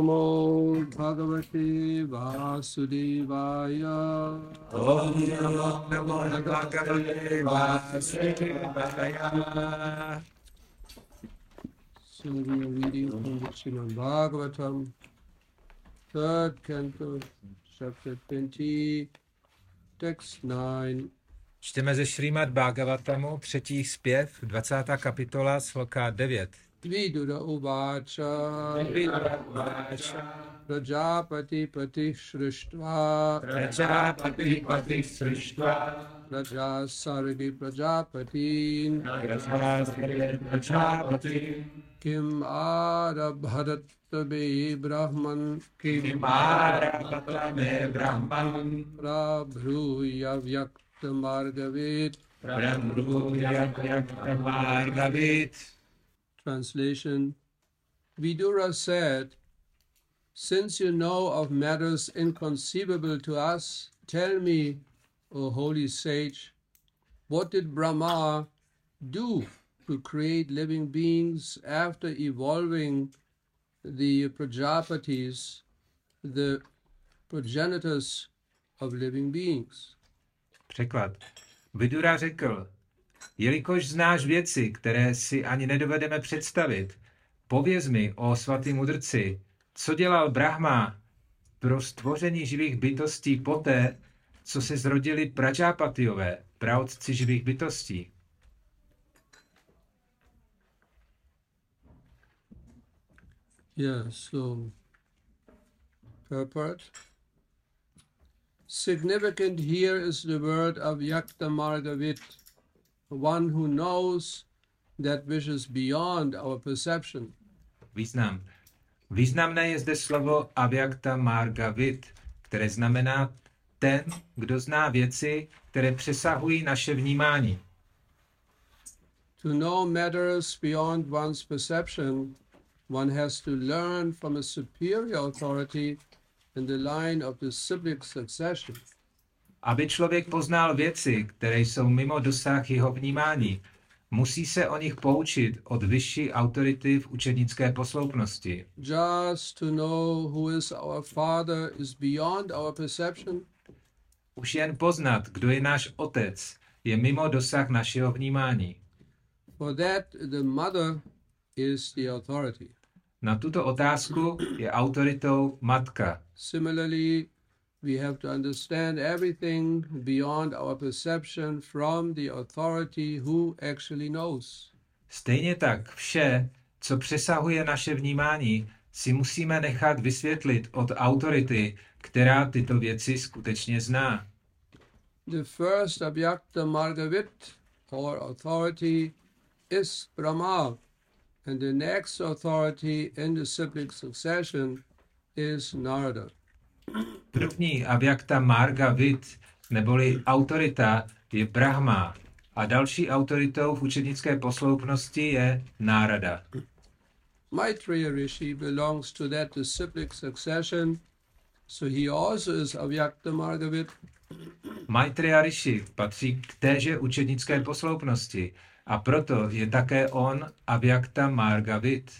Namo Bhagavate Vasudevaya. Om Namo Namo Bhagavate Vasudevaya. So we are reading from Srimad Bhagavatam, third canto, chapter 20, text 9. Čteme ze Šrýmat Bhagavatamu, třetí zpěv, 20. kapitola, sloka 9. विदुर उवाच प्रजापतिपतिसृष्ट्वा प्रजापतिपतिसृष्ट्वा प्रजा सर्गि प्रजापतीन्। किम् आरभरत्वे ब्रह्मन्। किमारभरत्वे ब्रह्मन्। प्रभ्रूय व्यक्तमार्गवेत्। प्रभ्रूय व्यक्तमार्गवेत्। Translation Vidura said, Since you know of matters inconceivable to us, tell me, O holy sage, what did Brahma do to create living beings after evolving the Prajapatis, the progenitors of living beings? Překlad. Vidura řekl, jelikož znáš věci, které si ani nedovedeme představit, pověz mi o svatý mudrci, co dělal Brahma pro stvoření živých bytostí poté, co se zrodili pračápatiové, praotci živých bytostí. Yeah, so purport. Significant here is the word of Yakta Margavit, one who knows that which is beyond our perception. Význam. Významné je zde slovo avyakta margavit, které znamená ten, kdo zná věci, které přesahují naše vnímání. To know matters beyond one's perception, one has to learn from a superior authority in the line of the civic succession. Aby člověk poznal věci, které jsou mimo dosah jeho vnímání, musí se o nich poučit od vyšší autority v učednické posloupnosti. Just to know who is our Father is beyond our perception. Už jen poznat, kdo je náš otec, je mimo dosah našeho vnímání. For that, the mother is the authority. Na tuto otázku je autoritou matka. Similarly, we have to understand everything beyond our perception from the authority who actually knows. Stejně tak vše, co přesahuje naše vnímání, si musíme nechat vysvětlit od autority, která tyto věci skutečně zná. The first Abhyakta Margavit, or authority, is Brahma, and the next authority in the cyclic succession is Narada. První avyakta Marga Vid, neboli autorita, je Brahma a další autoritou v učednické posloupnosti je Nárada. Maitreya Rishi belongs to that disciplic succession, so he also is Avyakta Margavit. Maitreya Rishi patří k téže učednické posloupnosti a proto je také on avyakta Marga Vid.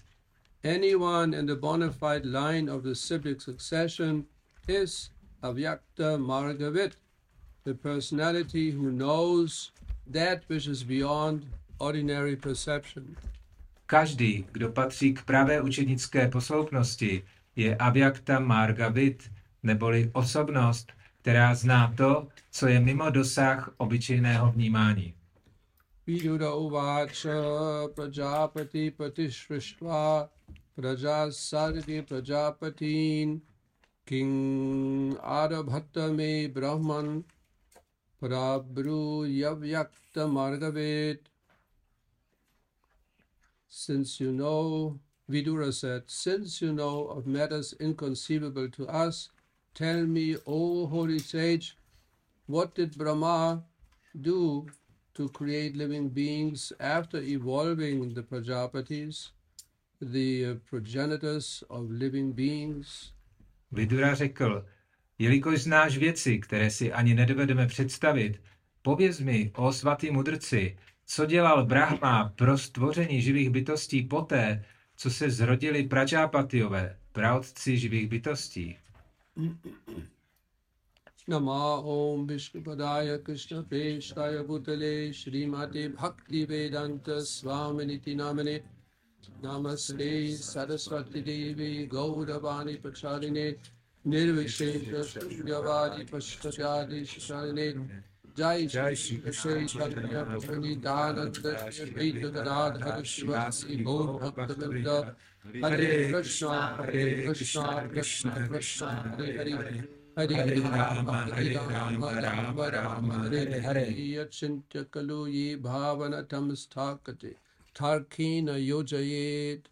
Anyone in the bona fide line of the cyclic succession is Avyakta Margavit, the personality who knows that which is beyond ordinary perception. Každý, kdo patří k pravé učednické posloupnosti, je avyakta Marga Vid, neboli osobnost, která zná to, co je mimo dosah obyčejného vnímání. Viduda uvacha prajapati patishristva praja sargi prajapatin king adabhatta me brahman prabru yavyakta margavit. Since you know, Vidura said, since you know of matters inconceivable to us, tell me, O holy sage, what did Brahma do to create living beings after evolving the Prajapatis, the progenitors of living beings? Vidura řekl, jelikož znáš věci, které si ani nedovedeme představit, pověz mi o svatý mudrci, co dělal Brahma pro stvoření živých bytostí poté, co se zrodili pračápatiové, praotci živých bytostí. Nama Om Vishnupadaya Krishna Peshtaya Bhutale Srimati Bhakti Vedanta Swaminiti Namane नमस्ते सरस्वती देवी गौरवाणी प्रचारिणे निर्विशेषवादी पश्चादि शरणे। जय जय श्री कृष्ण। चैतन्य दानंद श्री गौर भक्तवृंद हरे कृष्ण हरे कृष्ण कृष्ण कृष्ण हरे हरे। हरे राम हरे राम राम राम हरे हरे यच्चिन्त्य कलु ये भावनतं स्थाकते। Tarkina Yojayet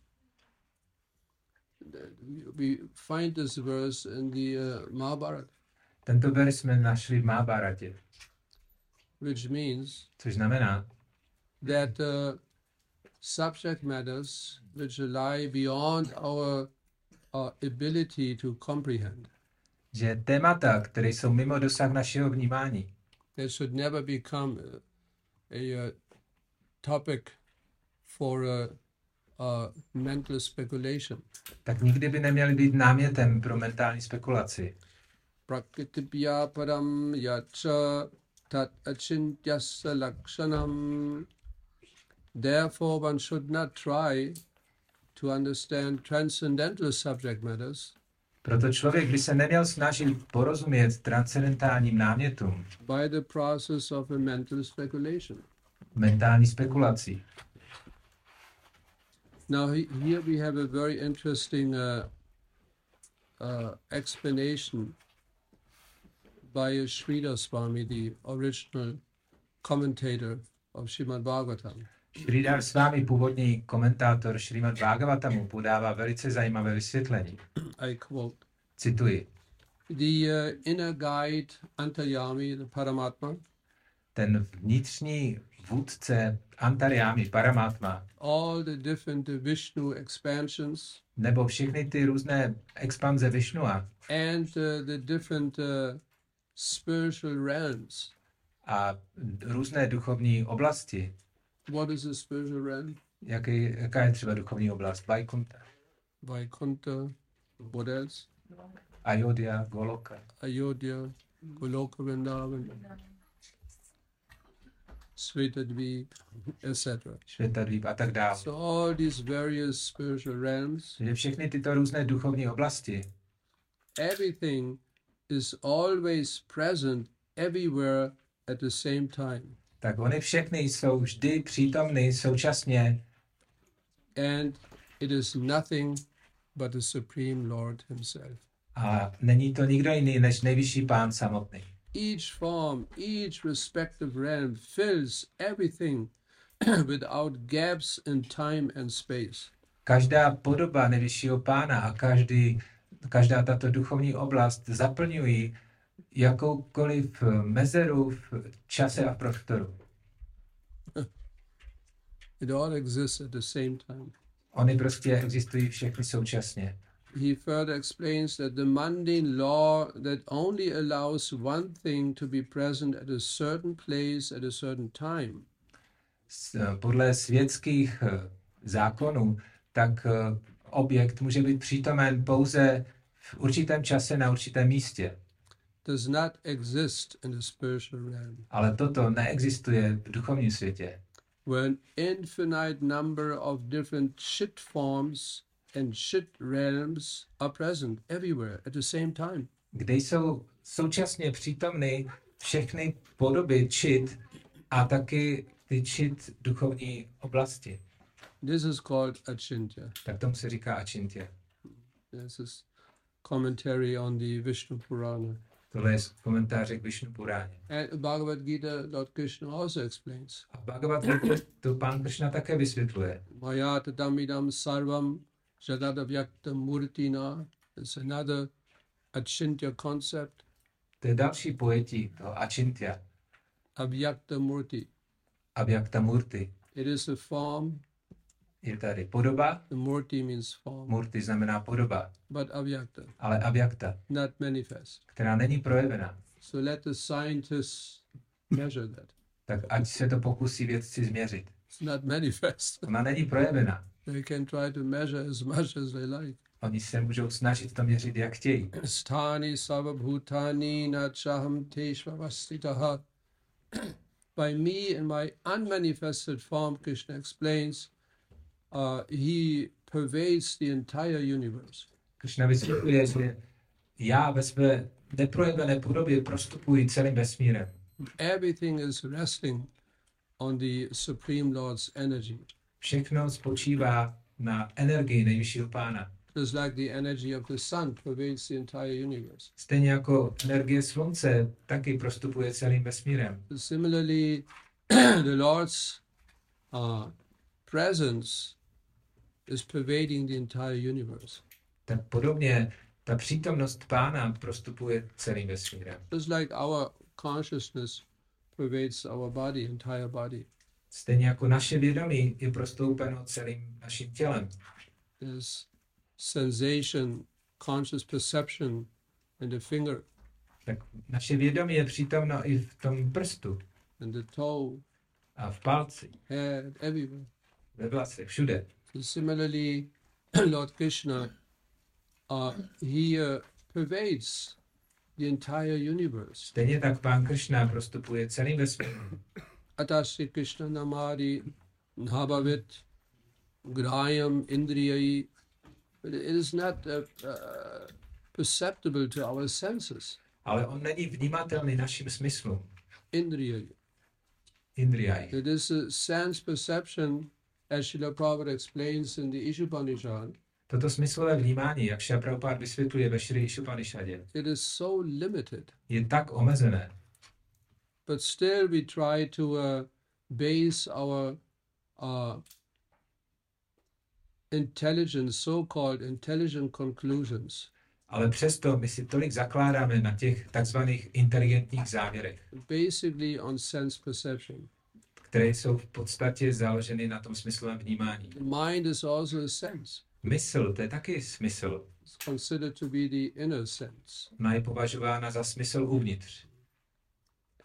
We find this verse in the uh, Mahabharata, Tento verš jsme našli v Mahabharatě, which means což znamená, that uh, subject matters which lie beyond our, our ability to comprehend, že témata, které jsou mimo dosah našeho vnímání, they should never become a, a, uh topic for a, a mental speculation. tak nikdy by neměly být námětem pro mentální spekulaci. Prakritibhya param yacha tat achintyasya lakshanam. Therefore, one should not try to understand transcendental subject matters Proto člověk by se neměl snažit porozumět transcendentálním námětům, by the process of a mental speculation. mentální spekulací. Now, he- here we have a very interesting uh, uh, explanation by Sridhar Swami, the original commentator of Srimad Bhagavatam. Sridhar s vámi původní komentátor Šrimad Bhagavatamu podává velice zajímavé vysvětlení. I quote Cituji. The uh, inner guide, Antaryami, the Paramatma, Ten vnitřní vůdce Antaryami, Paramatma, all the different Vishnu expansions, nebo všechny ty různé expanze Višnua and uh, the different uh, spiritual realms. a různé duchovní oblasti. What is a spiritual realm? Jaký, jaká je třeba duchovní oblast? Vaikuntha, Vaikuntha, what else? Ayodhya, Goloka, Ayodhya, Goloka Vrindavan, Svetadvip, etc. Švetadvíp a tak dále. So all these various spiritual realms, Takže všechny tyto různé duchovní oblasti, everything is always present everywhere at the same time. tak oni všechny jsou vždy přítomny současně And it is nothing but the Supreme Lord Himself. a není to nikdo jiný než nejvyšší pán samotný. Each form, each respective realm fills everything without gaps in time and space. Každá podoba nejvyššího pána a každý, každá tato duchovní oblast zaplňují jakoukoliv mezeru v čase a prostoru. It all exists at the same time. Oni prostě existují všechny současně. He further explains that the mundane law that only allows one thing to be present at a certain place at a certain time. S- Podle světských eh, zákonů, tak eh, objekt může být přítomen pouze v určitém čase na určitém místě. does not exist in the spiritual realm, Ale toto neexistuje v duchovním světě, where an infinite number of different shit forms and shit realms are present everywhere at the same time. kde jsou současně přítomny všechny podoby čit a taky ty čit duchovní oblasti. This is called achintya. Tak tomu se říká ačintě. This is commentary on the Vishnu Purana. Tohle je komentáře k Vishnu Puráně. And Bhagavad Gita, Lord Krishna also explains. A Bhagavad Gita to pán Krishna také vysvětluje. Maya tadamidam sarvam jadadavyakta murtina is another achintya concept, To je další pojetí toho ačintya, avyakta murti. abhyakta murti. It is a form, Je tady podoba, the murti means form, murti znamená podoba, but avyakta, ale abhyakta, not manifest. která není projevena. So let the scientists measure that. Tak ať se to pokusí vědci změřit. It's not manifest. Ona není projevena. They can try to measure as much as they like. Oni se můžou snažit to měřit, jak chtějí. Sthani sarvabhutani na chaham teshvavastitaha. By me in my unmanifested form, Krishna explains, uh, he pervades the entire universe. Krishna vysvětluje, že já ve své neprojevené podobě prostupuji celým vesmírem. Everything is resting on the Supreme Lord's energy. Všechno spočívá na energii nejvyššího pána. Just like the energy of the sun pervades the entire universe. Stejně jako energie slunce taky prostupuje celým vesmírem. Similarly, the Lord's uh, presence is pervading the entire universe. Tak podobně ta přítomnost pána prostupuje celým vesmírem. Just like our consciousness pervades our body, entire body. Stejně jako naše vědomí je prostoupeno celým naším tělem. There's sensation, conscious perception in the finger Tak naše vědomí je přítomno i v tom prstu and the toe, a v palci, head, everywhere. ve vlasech, všude. So similarly, Lord Krishna, uh, he uh, pervades the entire universe. Stejně tak pán Kršna prostupuje celým vesmírem. Atashri Krishna Namadi Nabhavit Grayam Indriyai. But it is not uh, uh, perceptible to our senses. Ale on není vnímatelný našim smyslům. Indriyai. Indriyai. It is sense perception, as Srila Prabhupada explains in the Ishupanishad. Toto smyslové vnímání, jak Šia Prabhupád vysvětluje ve Šri Išupanishadě, It is so limited. je tak omezené, but still we try to uh, base our uh, intelligence, so-called intelligent conclusions, ale přesto my si tolik zakládáme na těch takzvaných inteligentních závěrech, basically on sense perception. které jsou v podstatě založeny na tom smyslovém vnímání. The mind is also a sense. Mysl, to je taky smysl. It's considered to be the inner sense. Ona je považována za smysl uvnitř.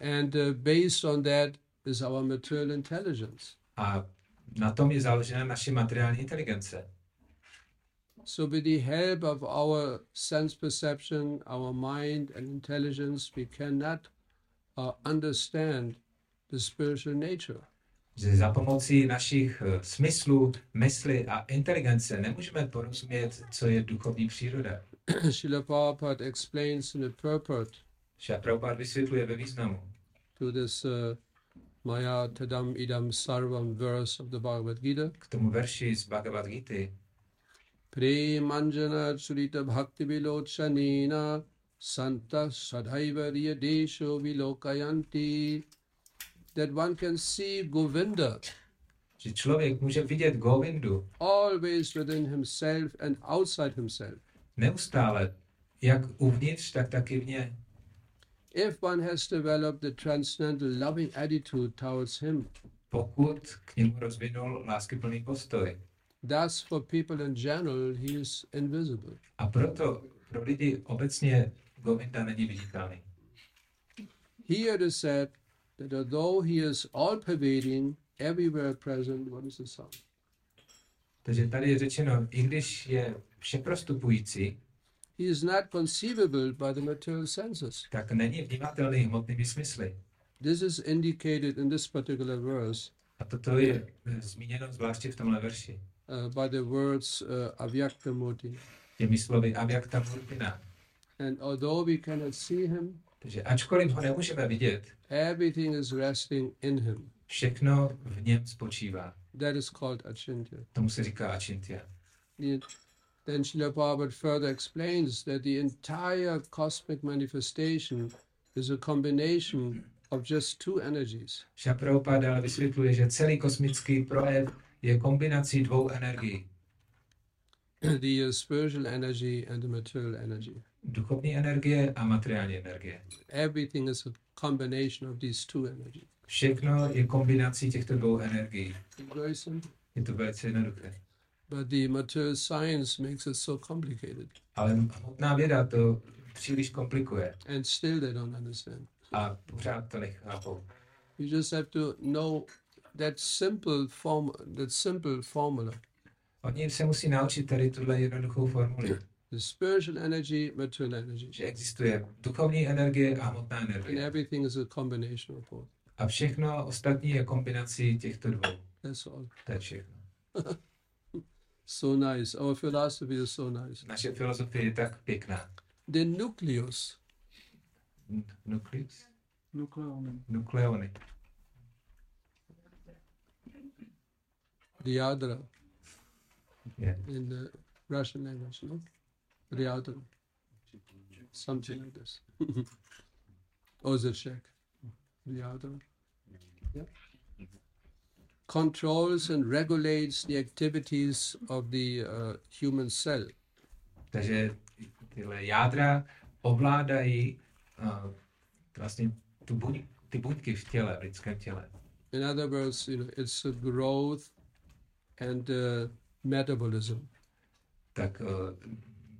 And uh, based on that is our material intelligence. A na tom je založena naše materiální inteligence. So, with the help of our sense perception, our mind, and intelligence, we cannot uh, understand the spiritual nature. Že za pomocí našich eh, smyslů, mysli a inteligence nemůžeme porozumět, co je duchovní příroda. Srila Prabhupada explains in the purport Šia Prabhupád vysvětluje ve významu. To this uh, Maya Tadam Idam Sarvam verse of the Bhagavad Gita. K tomu verši z Bhagavad Gita. Premanjana Churita Bhakti Vilochanina Santa Sadhaiva Desho Vilokayanti. That one can see Govinda Že člověk může vidět Govindu always within himself and outside himself. neustále, jak uvnitř, tak taky vně. If one has developed the transcendental loving attitude towards him, Pokud k němu rozvinul láskyplný postoj. thus for people in general, he is invisible. A proto pro lidi obecně Govinda není viditelný. Here it is said that although he is all pervading, everywhere present, what is the sound? Takže tady je řečeno, i když je všeprostupující, He is not conceivable by the material senses. tak není vnímatelný hmotnými smysly. This is indicated in this particular verse A toto je eh, zmíněno zvláště v tomhle verši. uh, by the words uh, Avyaktamurti. Těmi slovy Avyakta Murtina. And although we cannot see him, Takže ačkoliv ho nemůžeme vidět, everything is resting in him. všechno v něm spočívá. That is called Achintya. Tomu se říká Achintya. The- Then Srila Prabhupada further explains that the entire cosmic manifestation is a combination of just two energies. Šapraupa dále vysvětluje, že celý kosmický projev je kombinací dvou energií. the spiritual energy and the material energy. Duchovní energie a materiální energie. Everything is a combination of these two energies. Všechno je kombinací těchto dvou energií. Je to velice jednoduché. But the material science makes it so complicated, Ale hmotná věda to příliš komplikuje and still they don't understand. a pořád to nechápou. You just have to know that simple form, that simple formula. Oni se musí naučit tady tuhle jednoduchou formuli, the spiritual energy, material energy. že existuje duchovní energie a hmotná And energie. everything is a combination of both. A všechno ostatní je kombinací těchto dvou. That's all. To je všechno. So nice. Our philosophy is so nice. Naše filozofie je tak pěkná. The nucleus, N- Nukleus? Nukleony. Nukleony. the yadra Je. in the Russian language, no? Ryadra. Something like this. or the Czech. Ryadra. Yeah. Controls and regulates the activities of the uh, human cell. Takže tyhle jádra ovládají uh, vlastně tu buň, ty buňky v těle, v lidském těle. In other words, you know, it's a growth and uh, metabolism. Tak uh,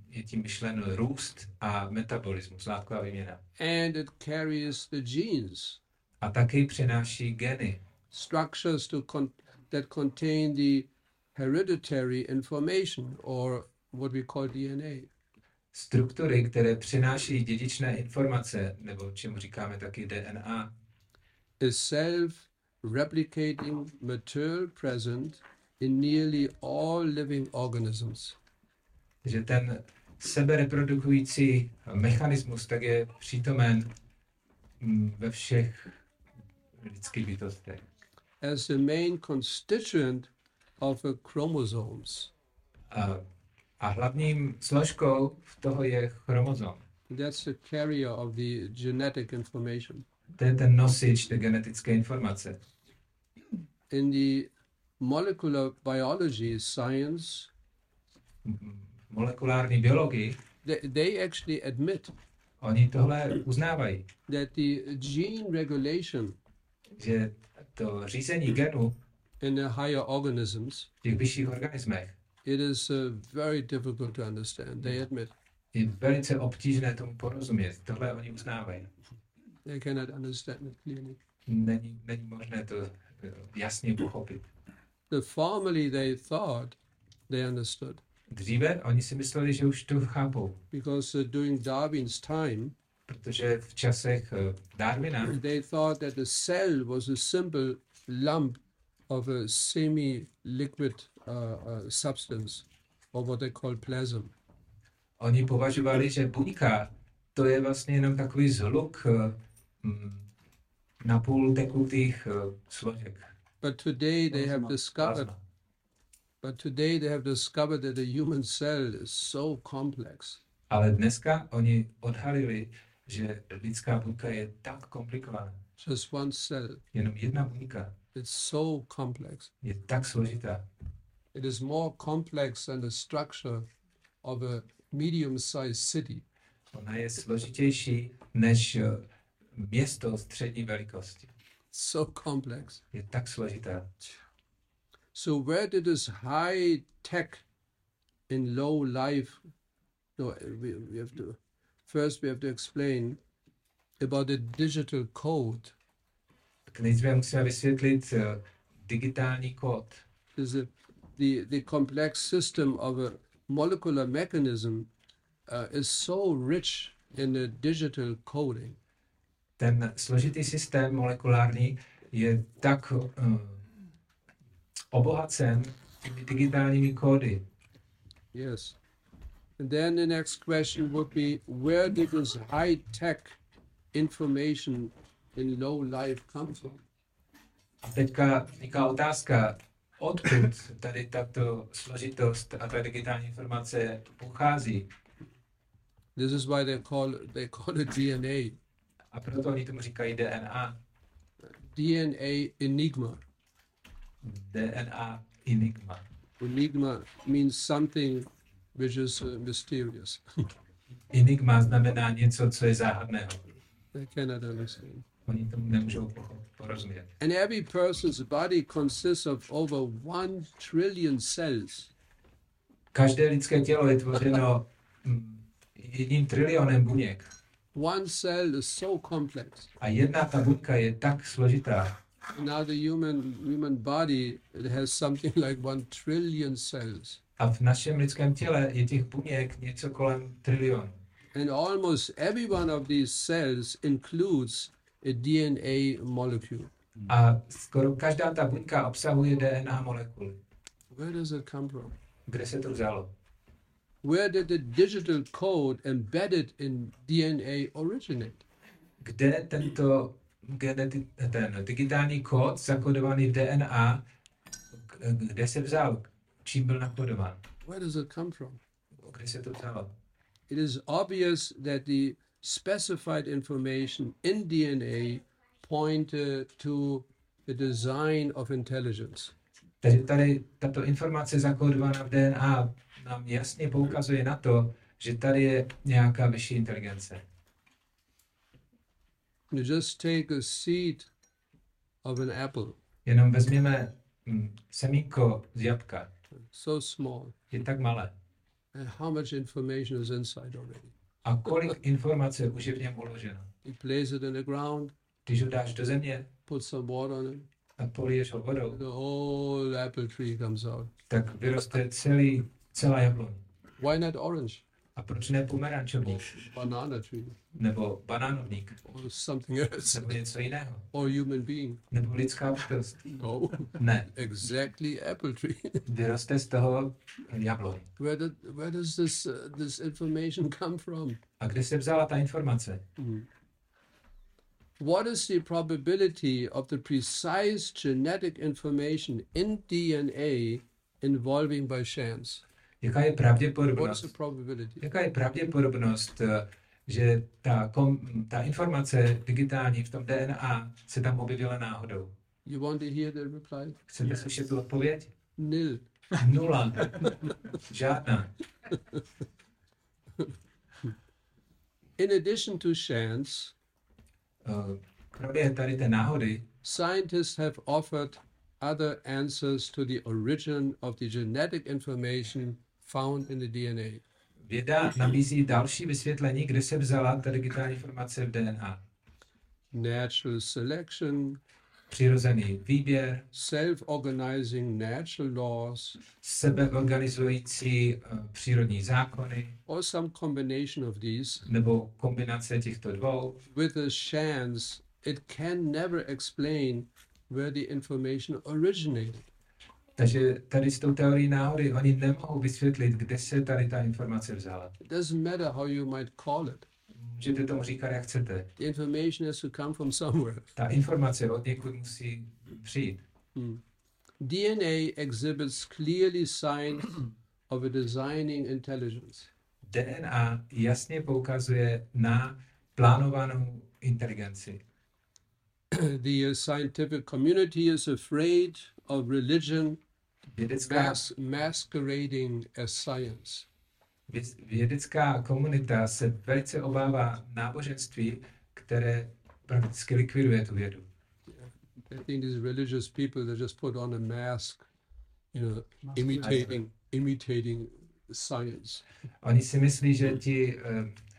je tím myšlen růst a metabolismus, látková výměna. And it carries the genes, A taky přináší geny, structures con- that contain the hereditary information or what we call DNA. struktury, které přináší dědičné informace, nebo čemu říkáme taky DNA. A self-replicating material present in nearly all living organisms. že ten sebereprodukující mechanismus tak je přítomen mm, ve všech lidských bytostech. As the main constituent of a chromosomes. A, a hlavním složkou v toho je chromozom. That's the carrier of the genetic information. To je ten nosič té genetické informace. In the molecular biology science, Molekulární biologii, they, they actually admit oni tohle uznávají, that the gene regulation že to řízení genů in the higher organisms těch vyšších organismech it is uh, very difficult to understand. They admit je velice obtížné tomu porozumět. Tohle oni uznávají. they cannot understand it clearly. Není, není možné to eh, jasně pochopit. The formerly they thought they understood Dříve oni si mysleli, že už to chápou, because uh, during Darwin's time protože v časech eh, Darwina they thought that the cell was a simple lump of a semi-liquid uh, uh, substance, or what they call plasm. oni považovali, že buňka to je vlastně jenom takový zhluk eh, mm, napůl tekutých eh, složek. But today they have discovered. But today they have discovered that the human cell is so complex. Ale dneska oni odhalili, že lidská buňka je tak komplikovaná. Just one cell. Jenom jedna buňka It's so complex. je tak složitá. It is more complex than the structure of a medium-sized city. Ona je složitější než eh, město střední velikosti. So complex. Je tak složitá. So where did this high tech in low life? No, we, we have to first we have to explain about the digital code. Nejdříve musíme vysvětlit eh, digitální kód. Is a, the the complex system of a molecular mechanism uh, is so rich in the digital coding Ten složitý systém molekulární je tak uh, obohacen digitálními kódy. Yes. And then the next question would be where did this high tech information in low life come from? A teďka vzniká otázka, odkud tady tato složitost a ta digitální informace pochází. This is why they call they call it DNA. A proto oni tomu říkají DNA. DNA enigma. DNA enigma. Enigma means something which is mysterious. Enigma znamená něco, co je záhadného. they cannot understand. Oni tomu nemůžou porozumět. And every person's body consists of over one trillion cells. Každé lidské tělo je tvořeno mm, jedním trilionem buněk. One cell is so complex. A jedna ta buňka je tak složitá, Now the human human body it has something like one trillion cells, A v našem lidském těle je těch buněk něco kolem trilionu. and almost every one of these cells includes a DNA molecule. A skoro každá ta buňka obsahuje DNA molekuly. Where does it come from? Kde se to vzalo? Where did the digital code embedded in DNA originate? Kde tento geneti- ten digitální kód zakodovaný v DNA, kde se vzal? Čím byl nakodován? Where does it come from? Kde se to vzalo? It is obvious that the specified information in DNA pointed to the design of intelligence. Takže tady tato informace zakódovaná v DNA nám jasně poukazuje na to, že tady je nějaká vyšší inteligence. You just take a seed of an apple, Jenom vezměme hm, semínko z jabka. So small, Je tak malé. and how much information is inside already. A kolik informace už je v něm uloženo? You place it in the ground, Když ho dáš do země put some water on it, a poliješ ho vodou, the whole apple tree comes out. tak vyroste celý, celá jabloň. Why not orange? A proč ne pomerančovník? Banana tree, Nebo banánovník? or something else, Nebo něco jiného? or human being? Nebo lidská bytost? No, Ne, exactly apple tree. vyroste z toho jabloň. where did, where does this uh, this information come from? A kde se vzala ta informace? What is the probability of the precise genetic information in DNA involving by chance? Jaká je pravděpodobnost? Jaká je pravděpodobnost, eh, že ta, kom, ta informace digitální v tom DNA se tam objevila náhodou? You want to hear the reply? Chcete slyšet tu odpověď? Nil. Nula. Žádná. In addition to chance, Eh, Kromě tady té náhody, scientists have offered other answers to the origin of the genetic information found in the DNA. věda nabízí další vysvětlení, kde se vzala ta digitální informace v DNA. Natural selection, Přirozený výběr, self organizing natural laws, sebeorganizující eh, přírodní zákony, or some combination of these, nebo kombinace těchto dvou, with a chance, it can never explain where the information originated. Takže tady s tou teorií náhody oni nemohou vysvětlit, kde se tady ta informace vzala. It doesn't matter how you might call it. Můžete tomu říkat, jak chcete. The information has to come from somewhere. Ta informace od někud musí přijít. DNA exhibits clearly signs of a designing intelligence. DNA jasně poukazuje na plánovanou inteligenci. the scientific community is afraid of religion Vědecká, mas- masquerading as science. vědecká komunita se velice obává náboženství, které prakticky likviduje tu vědu. I think these religious people they just put on a mask, you know, imitating imitating science. Oni si myslí, že ti uh,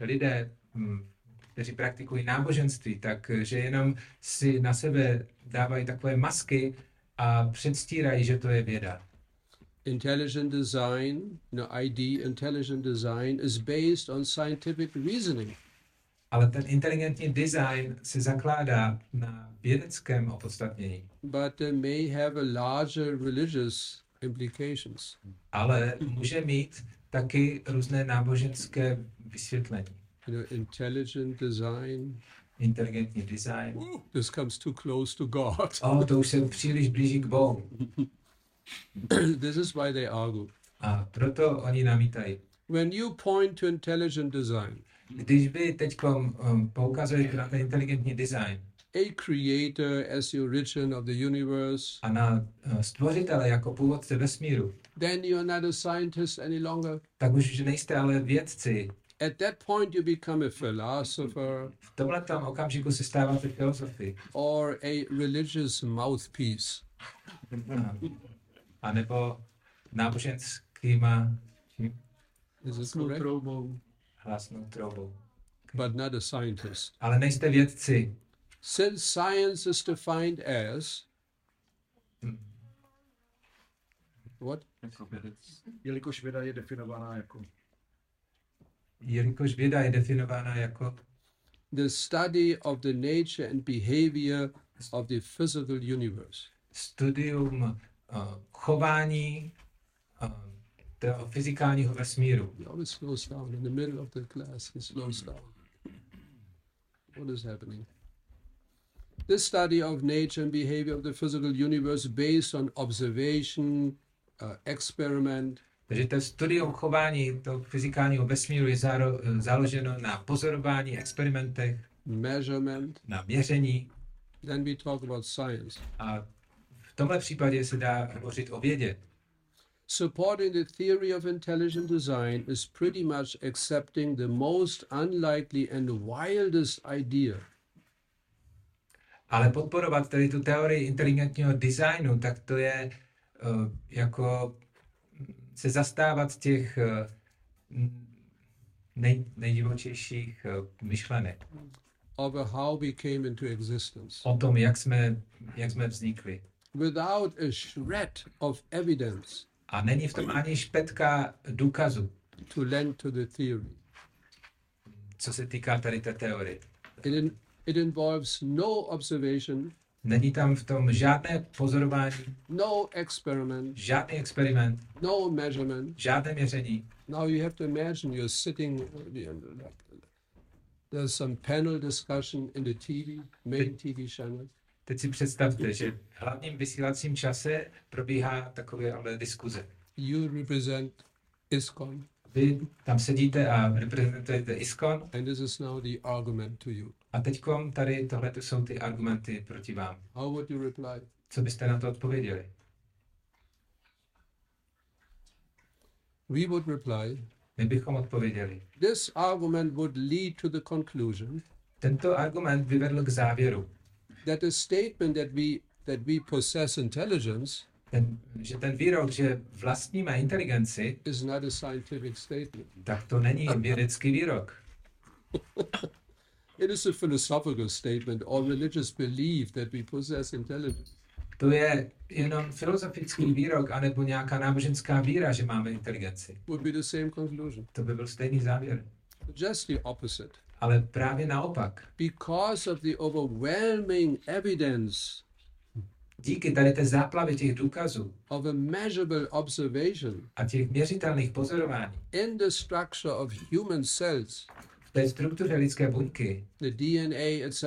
lidé, hm, kteří praktikují náboženství, tak eh, že jenom si na sebe dávají takové masky a předstírají, že to je věda. Intelligent design, you know, ID, intelligent design is based on scientific reasoning. Ale ten inteligentní design se zakládá na vědeckém opodstatnění. but uh, may have a larger religious implications. Ale může mít taky různé náboženské vysvětlení. You know, intelligent design. Inteligentní design. This comes too close to God. O, to už se příliš blíží k Bohu. this is why they argue. A proto oni namítají. When you point to intelligent design, Když vy teď um, poukazujete na ten inteligentní design a creator as the origin of the universe, a na uh, stvořitele jako původce vesmíru, then you're not a scientist any longer. tak už nejste ale vědci. At that point, you become a philosopher V tomhle tam okamžiku se stáváte filozofy. or a religious mouthpiece. A nebo náboženskýma čím? Is correct? troubou. hlasnou troubou. But not a scientist. Ale nejste vědci. Since science is defined as what? Jelikož věda je definovaná jako Jelikož věda je definována jako The study of the nature and behavior of the physical universe. studium uh, chování uh, toho fyzikálního vesmíru. He always slows down in the middle of the class. He slows down. What is happening? This study of nature and behavior of the physical universe based on observation, uh, experiment, Takže to studium chování toho fyzikálního vesmíru je záro, založeno na pozorování, experimentech, measurement. na měření Then we talk about science. a v tomhle případě se dá hovořit o vědě. Supporting the theory of intelligent design is pretty much accepting the most unlikely and wildest idea Ale podporovat tady tu teorii inteligentního designu, tak to je uh, jako se zastávat těch uh, nej, nejdivočejších uh, myšlenek of how we came into existence o tom, jak jsme, jak jsme vznikli. without a shred of evidence A není v tom ani špetka důkazu, to lend to the theory. co se týká tady té teorie. It, in, it involves no observation, Není tam v tom žádné pozorování, no experiment, žádný experiment, no measurement. žádné měření. Now you have to imagine you're sitting, there's some panel discussion in the TV, main TV channel. Teď si představte, že v hlavním vysílacím čase probíhá takové ale diskuze. You represent ISKCON, Vy tam sedíte a reprezentujete ISKON and this is now the argument to you. A teďkom tady tohle jsou ty argumenty proti vám. How would you reply? Co byste na to odpověděli? We would reply, My bychom odpověděli. this argument would lead to the conclusion Tento argument by vedl k závěru, that the statement that we that we possess intelligence ten, že ten výrok, že vlastníme inteligenci, is not a scientific statement. tak to není vědecký výrok. It is a philosophical statement or religious belief that we possess intelligence. To je jenom filozofický výrok, anebo nějaká náboženská víra, že máme inteligenci. Would be the same conclusion. To by byl stejný závěr. Just the opposite. Ale právě naopak. Because of the overwhelming evidence Díky tady té záplavě těch důkazů of a measurable observation a těch měřitelných pozorování in the structure of human cells, té struktuře lidské buňky, the DNA, etc.,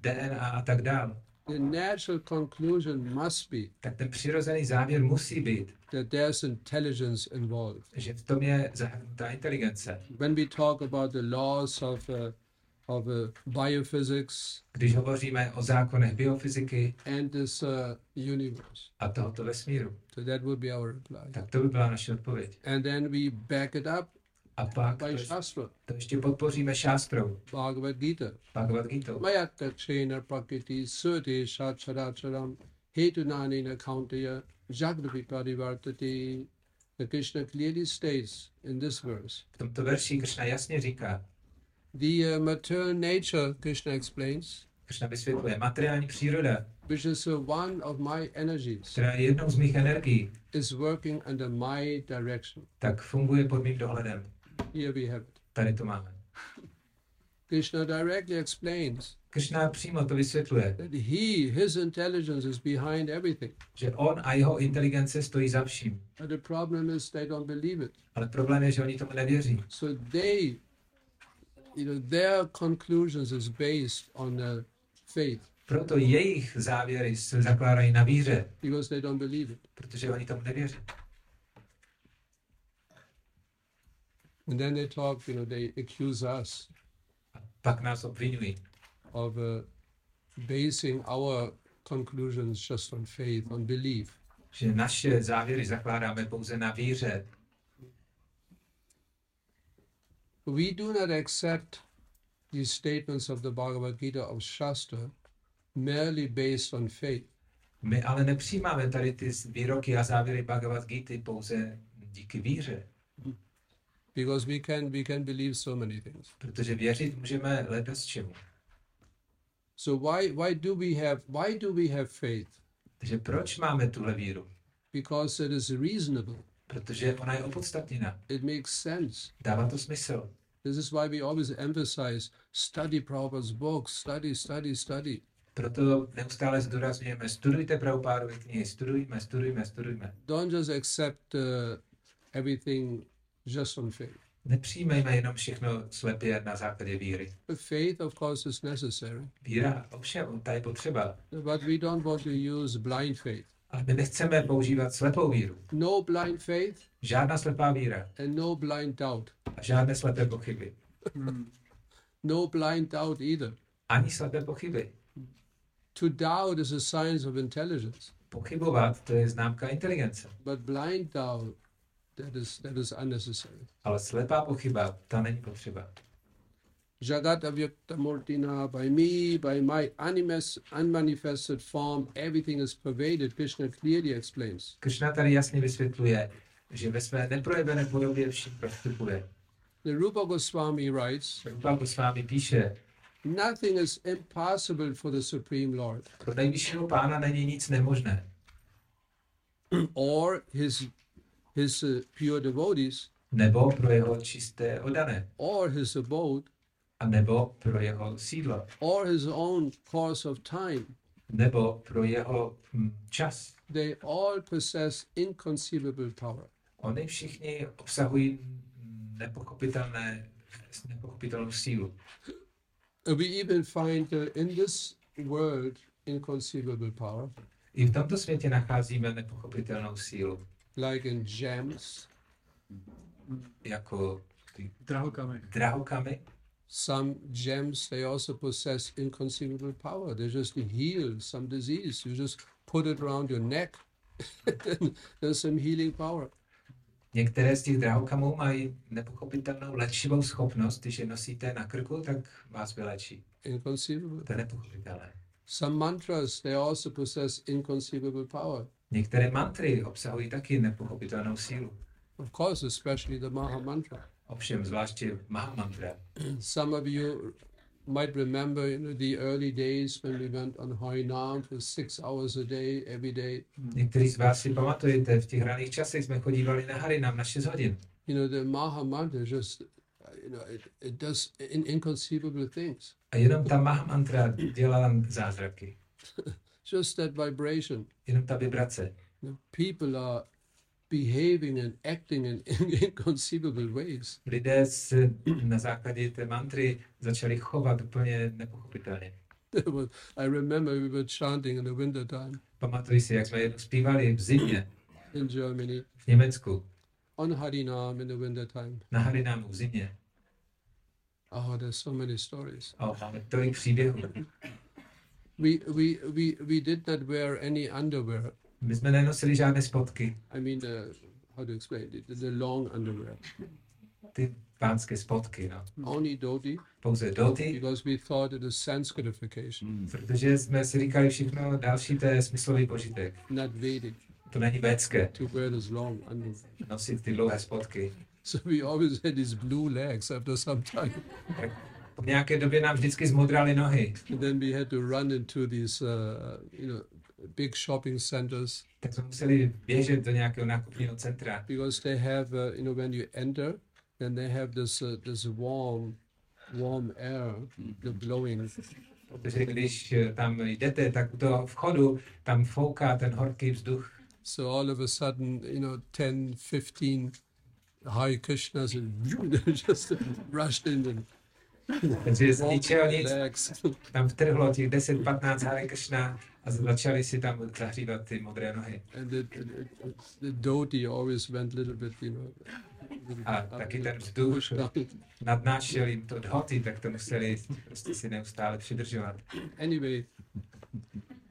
DNA a tak dál, the natural conclusion must be tak ten přirozený závěr musí být, that there's intelligence involved. že v tom je zahrnutá inteligence. When we talk about the laws of, uh, of uh, biophysics Když hovoříme o zákonech biofyziky and this uh, universe. a tohoto vesmíru, So that would be our reply. tak to by byla naše odpověď. And then we back it up A pak to, Shastra, to ještě podpoříme šástrou, Bhagavad Gita. Bhagavad Gita. Mayatta Chena Prakriti Sute Shacharacharam Hetunanina Kauntaya Jagdavi Parivartati. The Krishna clearly states in this verse. V tomto verši Krishna jasně říká, The uh, material nature, Krishna explains, Krishna vysvětluje, materiální příroda, which is uh, one of my energies, která je jednou z mých energií, is working under my direction. tak funguje pod mým dohledem. Here we have it. Tady to máme. Krishna directly explains Krishna přímo to vysvětluje, that he, his intelligence is behind everything. že on a jeho inteligence stojí za vším. But the problem is they don't believe it. Ale problém je, že oni tomu nevěří. So they, you know, their conclusions is based on uh, faith Proto jejich závěry se zakládají na víře, because they don't believe it. protože oni tomu nevěří. And then they talk, you know, they accuse us A pak nás obvinují, of uh, basing our conclusions just on faith, on belief. že naše závěry zakládáme pouze na víře. We do not accept these statements of the Bhagavad Gita of Shastra merely based on faith. My ale nepřijímáme tady ty výroky a závěry Bhagavad Gita pouze díky víře, Because we can we can believe so many things. protože věřit můžeme letos čemu. So why why do we have why do we have faith? Takže proč máme tuhle víru? Because it is reasonable. Protože ona je opodstatněna. It makes sense. Dává to smysl. This is why we always emphasize study Prabhupada's books, study, study, study. Proto neustále zdůrazňujeme, studujte Prabhupádovy knihy, studujme, studujme, studujme. Don't just accept uh, everything just on faith. Nepřijímejme jenom všechno slepě na základě víry. But faith, of course, is necessary. Víra, ovšem, ta je potřeba. But we don't want to use blind faith. Ale my nechceme používat slepou víru. No blind faith Žádná slepá víra and no blind doubt. a žádné slepé pochyby. No blind doubt either. Ani slepé pochyby. To doubt is a sign of intelligence, Pochybovat, to je známka inteligence. but blind doubt, that is that is unnecessary. Ale slepá pochyba, ta není potřeba. Jagat avyakta murtina, by me, by my unmanifested form, everything is pervaded. Krishna clearly explains. Krishna tady jasně vysvětluje, že ve své neprojevené podobě vším prostupuje. The Rupa Goswami writes, Rupa vámi píše, nothing is impossible for the Supreme Lord pro nejvyššího pána není nic nemožné. or his his uh, pure devotees Nebo pro jeho čisté odané. or his abode A nebo pro jeho sídlo. or his own course of time. Nebo pro jeho hm, čas. They all possess inconceivable power. Oni všichni obsahují nepochopitelné, nepochopitelnou sílu. We even find in this world inconceivable power, I v tomto světě nacházíme nepochopitelnou sílu, like in gems, jako ty Drahokamy. drahokamy. some gems they also possess inconceivable power they just heal some disease you just put it around your neck then there's some healing power Některé z těch drahokamů mají nepochopitelnou léčivou schopnost, když je nosíte na krku, tak vás vylečí. inconceivable To je nepochopitelné. some mantras they also possess inconceivable power Některé mantry obsahují taky nepochopitelnou sílu. of course especially the maha mantra Ovšem, zvláště Mahamantra. some of you might remember you know, the early days when we went on Harinam for six hours a day every day Někteří z vás si pamatujete, v těch raných časech jsme chodívali na Harinam na 6 hodin. you know the maha mantra just you know it, it does in, inconceivable things A jenom ta Mahamantra dělala zázraky. just that vibration Jenom ta vibrace. people are behaving and acting in, inconceivable ways Lidé se na základě té mantry začali chovat úplně nepochopitelně. I remember we were chanting in the winter time Pamatuji si, jak jsme jednou zpívali v zimě in germany v Německu, on harinam in the winter time na Harinámu v zimě. oh there's so many stories A máme tolik příběhů. We we we, we did not wear any underwear. My jsme nenosili žádné spotky, i mean uh, how to explain it? The, long underwear. Ty pánské spotky, no. only dhoti. Pouze doty, because we thought it is sanscritification protože jsme si říkali všechno další, to je smyslový požitek. not vedic. To není védské, to wear this long underwear. Nosit ty dlouhé spotky. So we always had these blue legs after some time. Po nějaké době nám vždycky zmodraly nohy, And then we had to run into these, uh, you know, big shopping centers tak jsme museli běžet do nějakého nákupního centra, because they have, uh, you know, when you enter, then they have this uh, this warm, warm air, the blowing. protože když eh, tam jdete, tak u toho vchodu tam fouká ten horký vzduch. So all of a sudden, you know, 10, 15 Hare Krishnas and just rushed in and Takže z warmed ničeho their nic tam vtrhlo těch 10-15 Hare Krishna a začali si tam zahřívat ty modré nohy. and the, the, the dhoti always went a little bit, you know, little A bit up, taky ten vzduch nadnášel jim to dhoty, tak to museli prostě si neustále přidržovat. Anyway,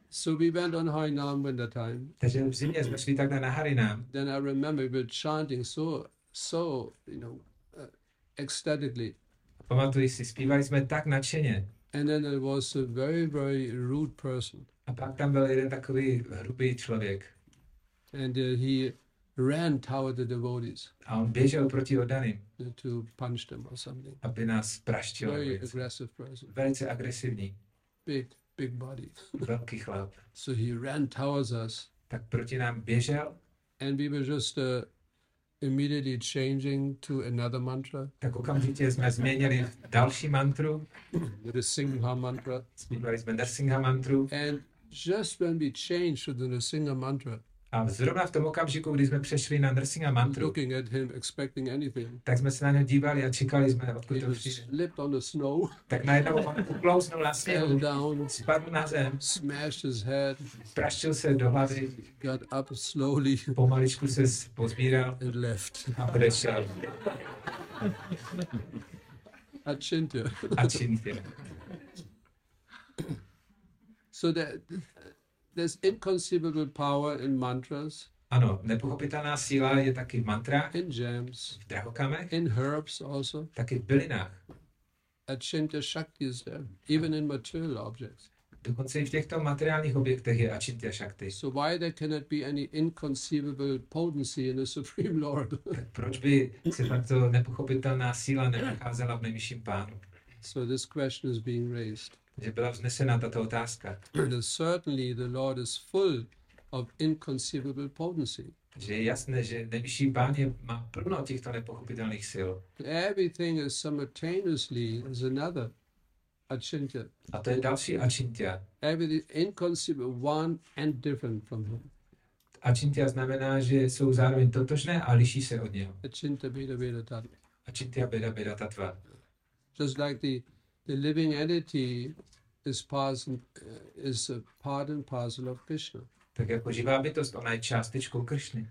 so we went on Harinam winter time. Takže v zimě jsme šli takhle na Harinám Then I remember we were chanting so, so, you know, uh, ecstatically. Pamatuji si, zpívali jsme tak nadšeně. And then there was a very, very rude person. A pak tam byl jeden takový hrubý člověk. And uh, he ran toward the devotees A on běžel proti oddaným, to punch them or something. aby nás praštil. Very Velice, aggressive person. velice agresivní. big, big body. velký chlap. So he ran towards us, Tak proti nám běžel, and we were just uh, immediately changing to another mantra, tak okamžitě jsme změnili další mantru, the Singha mantra. zpívali jsme Narsingha mantru. And just when we changed to the Nrsimha mantra, a zrovna v tom okamžiku, kdy jsme přešli na Narsingha mantru, looking at him, expecting anything, tak jsme se na něj dívali a čekali jsme, odkud to přijde. slipped on the snow, Tak najednou on uklouznul na sněhu, spadl na zem, smashed his head, praštil se do hlavy, got up slowly, pomaličku se pozbíral and left. a odešel. Achintya. A čintě. So that there's inconceivable power in mantras, Ano, nepochopitelná síla je taky v mantrách, in gems, v drahokamech, in herbs also. taky v bylinách. Achintya Shakti is there, even in material objects. Dokonce i v těchto materiálních objektech je Achintya Shakti. So why there cannot be any inconceivable potency in the Supreme Lord? Proč by se takto nepochopitelná síla nenacházela v nejvyšším pánu? so this question is being raised. Že byla vznesena tato otázka. And certainly the Lord is full of inconceivable potency. Že je jasné, že nejvyšší pán je, má plno těchto nepochopitelných sil. Everything is simultaneously is another achintya. A to je další Achintya. Everything inconceivable, one and different from him. Achintya znamená, že jsou zároveň totožné a liší se od něho. Achinta Veda Veda Tattva. Achintya Beda Beda Tattva. Just like the, the living entity is part, and, uh, is a part and parcel of Krishna. Tak jako živá bytost, ona je částečkou Kršny.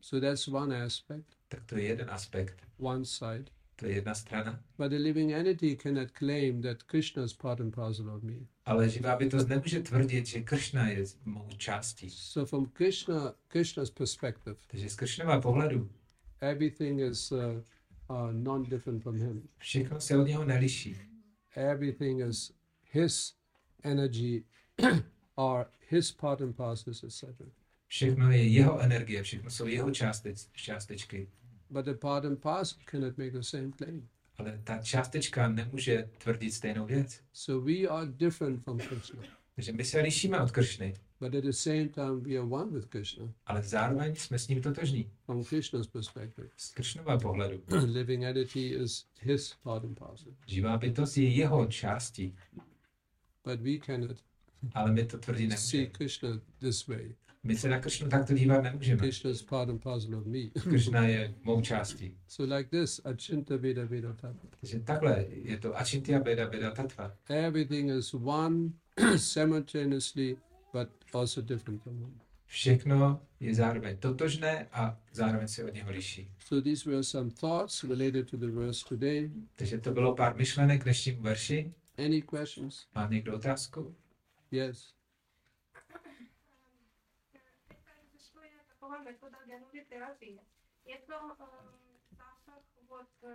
So that's one aspect, Tak to je jeden aspekt, one side. to je jedna strana. But the living entity cannot claim that Krishna is part and parcel of me. Ale živá bytost nemůže tvrdit, že Kršna je mou částí. So from Krishna, Krishna's perspective, Takže z Kršnova pohledu everything is uh, uh, non-different from him. všechno se od něho neliší. Everything is his energy or his part and parcels, etc. Všechno je jeho energie, všechno jsou jeho částec, částečky. But the part and parcel cannot make the same claim. Ale ta částečka nemůže tvrdit stejnou věc. So we are different from Krishna, Takže my se lišíme od Kršny, but at the same time we are one with Krishna ale zároveň jsme s ním totožní. from Krishna's perspective. Z Kršnova pohledu. living entity is his part and parcel, Živá bytost je jeho částí, but we cannot ale my to see nemůžeme. Krishna this way. My se na Kršnu takto dívat nemůžeme. Krishna is part and parcel of me. Kršna je mou částí. so like this, Achinta Veda Veda Tattva. Takže takhle je to Achintya Beda Beda Tattva. Everything is one simultaneously, but also different from one. Všechno je zároveň totožné a zároveň se od něho liší. So these were some thoughts related to the verse today. Takže to bylo pár myšlenek k dnešnímu verši. Any questions? Má někdo otázku? Yes. Metoda genovy terapie. Je to um, zásah od uh,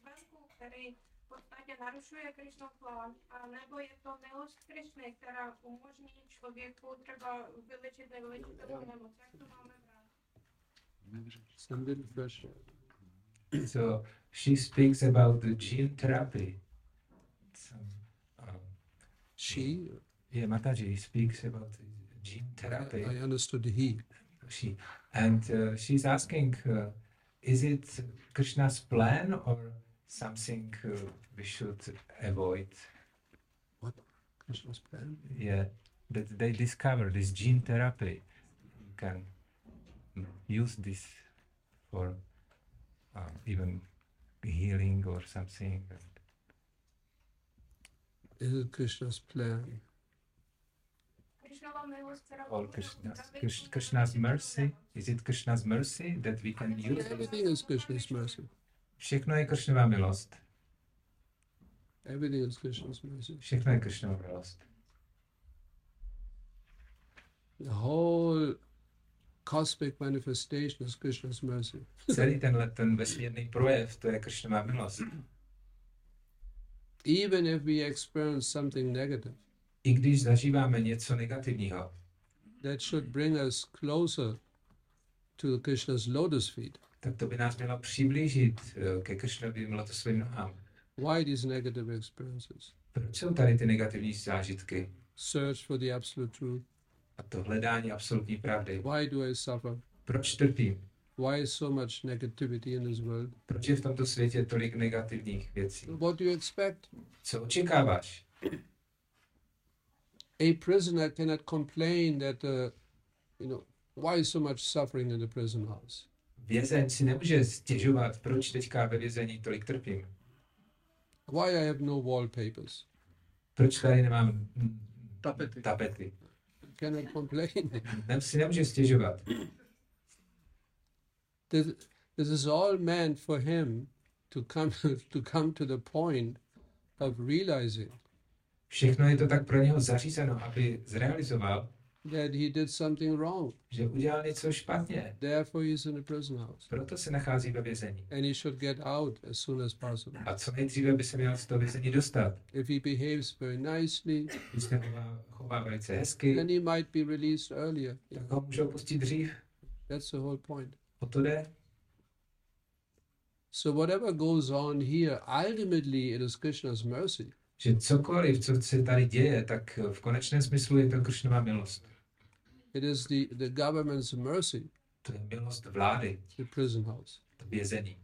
zvenku, který podstatě narušuje Krišnův plán, a nebo je to milost Krišny, která umožní člověku třeba vylečit nevylečitelnou nemoc. Jak to máme brát? So she speaks about the gene therapy. Some, um, She, yeah, Mataji speaks about the gene therapy. I understood he. She and uh, she's asking, uh, is it Krishna's plan or something uh, we should avoid? What? Yeah, that they discover this gene therapy. You can use this for uh, even healing or something. Is it Krishna's plan? Krišnova milost, která Or Krishna's, uzdravit Krish, člověka Krishna's mercy? Is it Krishna's mercy that we can use? Everything is Krishna's mercy. Všechno je Krishnova milost. Everything is Krishna's mercy. Všechno je Krishnova milost. The whole cosmic manifestation is Krishna's mercy. Celý tenhle ten vesmírný projev, to je Krishnova milost. Even if we experience something negative, I když zažíváme něco negativního, that should bring us closer to Krishna's lotus feet. tak to by nás mělo přiblížit eh, ke Krishnovým lotosovým nohám. Why these negative experiences? Proč jsou tady ty negativní zážitky Search for the absolute truth. a to hledání absolutní pravdy? Why do I suffer? Proč trpím? Why is so much negativity in this world? Proč je v tomto světě tolik negativních věcí? What do you expect? Co očekáváš? A prisoner cannot complain that, uh, you know, why is so much suffering in the prison house? Vězeň si nemůže stěžovat, proč teďka ve vězení tolik trpím. Why I have no wallpapers? Proč tady nemám Tapety. tapety. Cannot complain. Nem si nemůže stěžovat. this, this is all meant for him to come to come to the point of realizing Všechno je to tak pro něho zařízeno, aby zrealizoval, that he did something wrong. že udělal něco špatně. Therefore, he's in a prison house, Proto se nachází ve vězení. and he should get out as soon as possible. A co nejdříve by se měl z toho vězení dostat. If he behaves very nicely, Když se chová, chová velice hezky, then he might be released earlier. tak ho můžou pustit dřív. That's the whole point. O to jde. So whatever goes on here, ultimately it is Krishna's mercy. Že cokoliv, co se tady děje, tak v konečném smyslu je to Kršnova milost. It is the, the government's mercy, To je milost vlády, the prison house. to vězení.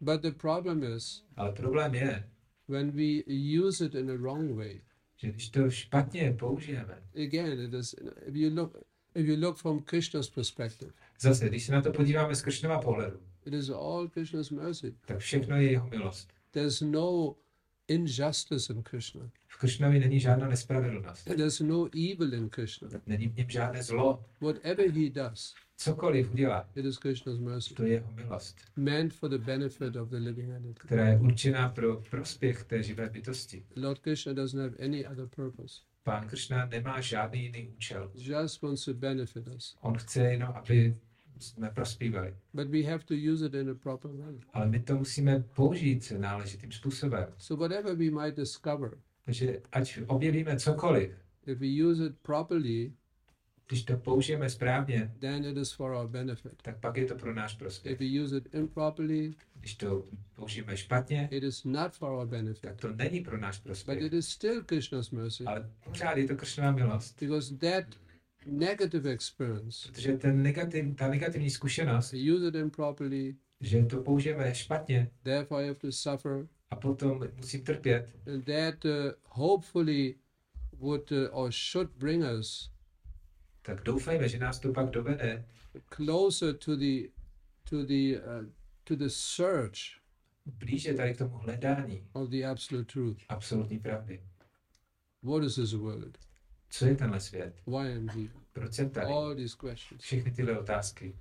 But the problem is Ale problém je, when we use it in a wrong way. že když to špatně použijeme, Again, it is if you look if you look from Krishna's perspective, zase, když se na to podíváme z Kršnova pohledu, it is all Krishna's mercy. tak všechno je jeho milost. There's no injustice in Krishna. V Kršnovi není žádná nespravedlnost. There's no evil in Krishna. Není v něm žádné zlo. Whatever he does, Cokoliv udělá, it is Krishna's mercy, to je jeho milost, meant for the benefit of the living entity. která je určená pro prospěch té živé bytosti. Lord Krishna doesn't have any other purpose. Pán Kršna nemá žádný jiný účel. Just wants to benefit us. On chce jenom, aby jsme prospívali. But we have to use it in a proper way. Ale my to musíme použít náležitým způsobem. So whatever we might discover, Takže ať objevíme cokoliv, if we use it properly, když to použijeme správně, then it is for our benefit. tak pak je to pro náš prospěch. If we use it improperly, Když to použijeme špatně, it is not for our tak benefit. to není pro náš But prospěch. it is still Krishna's mercy Ale pořád je to Kršnová milost. because that negative experience, Protože ten negativ, ta negativní zkušenost, use it improperly, že to použijeme špatně therefore I have to suffer, a potom musím trpět, and that uh, hopefully would uh, or should bring us tak doufejme, že nás to pak dovede closer to the to the uh, to the search blíže tady k tomu hledání of the absolute truth. absolutní pravdy. What is this world? Co je tenhle svět? Why am I here? Proč jsem tady? All these questions. Všechny tyhle otázky.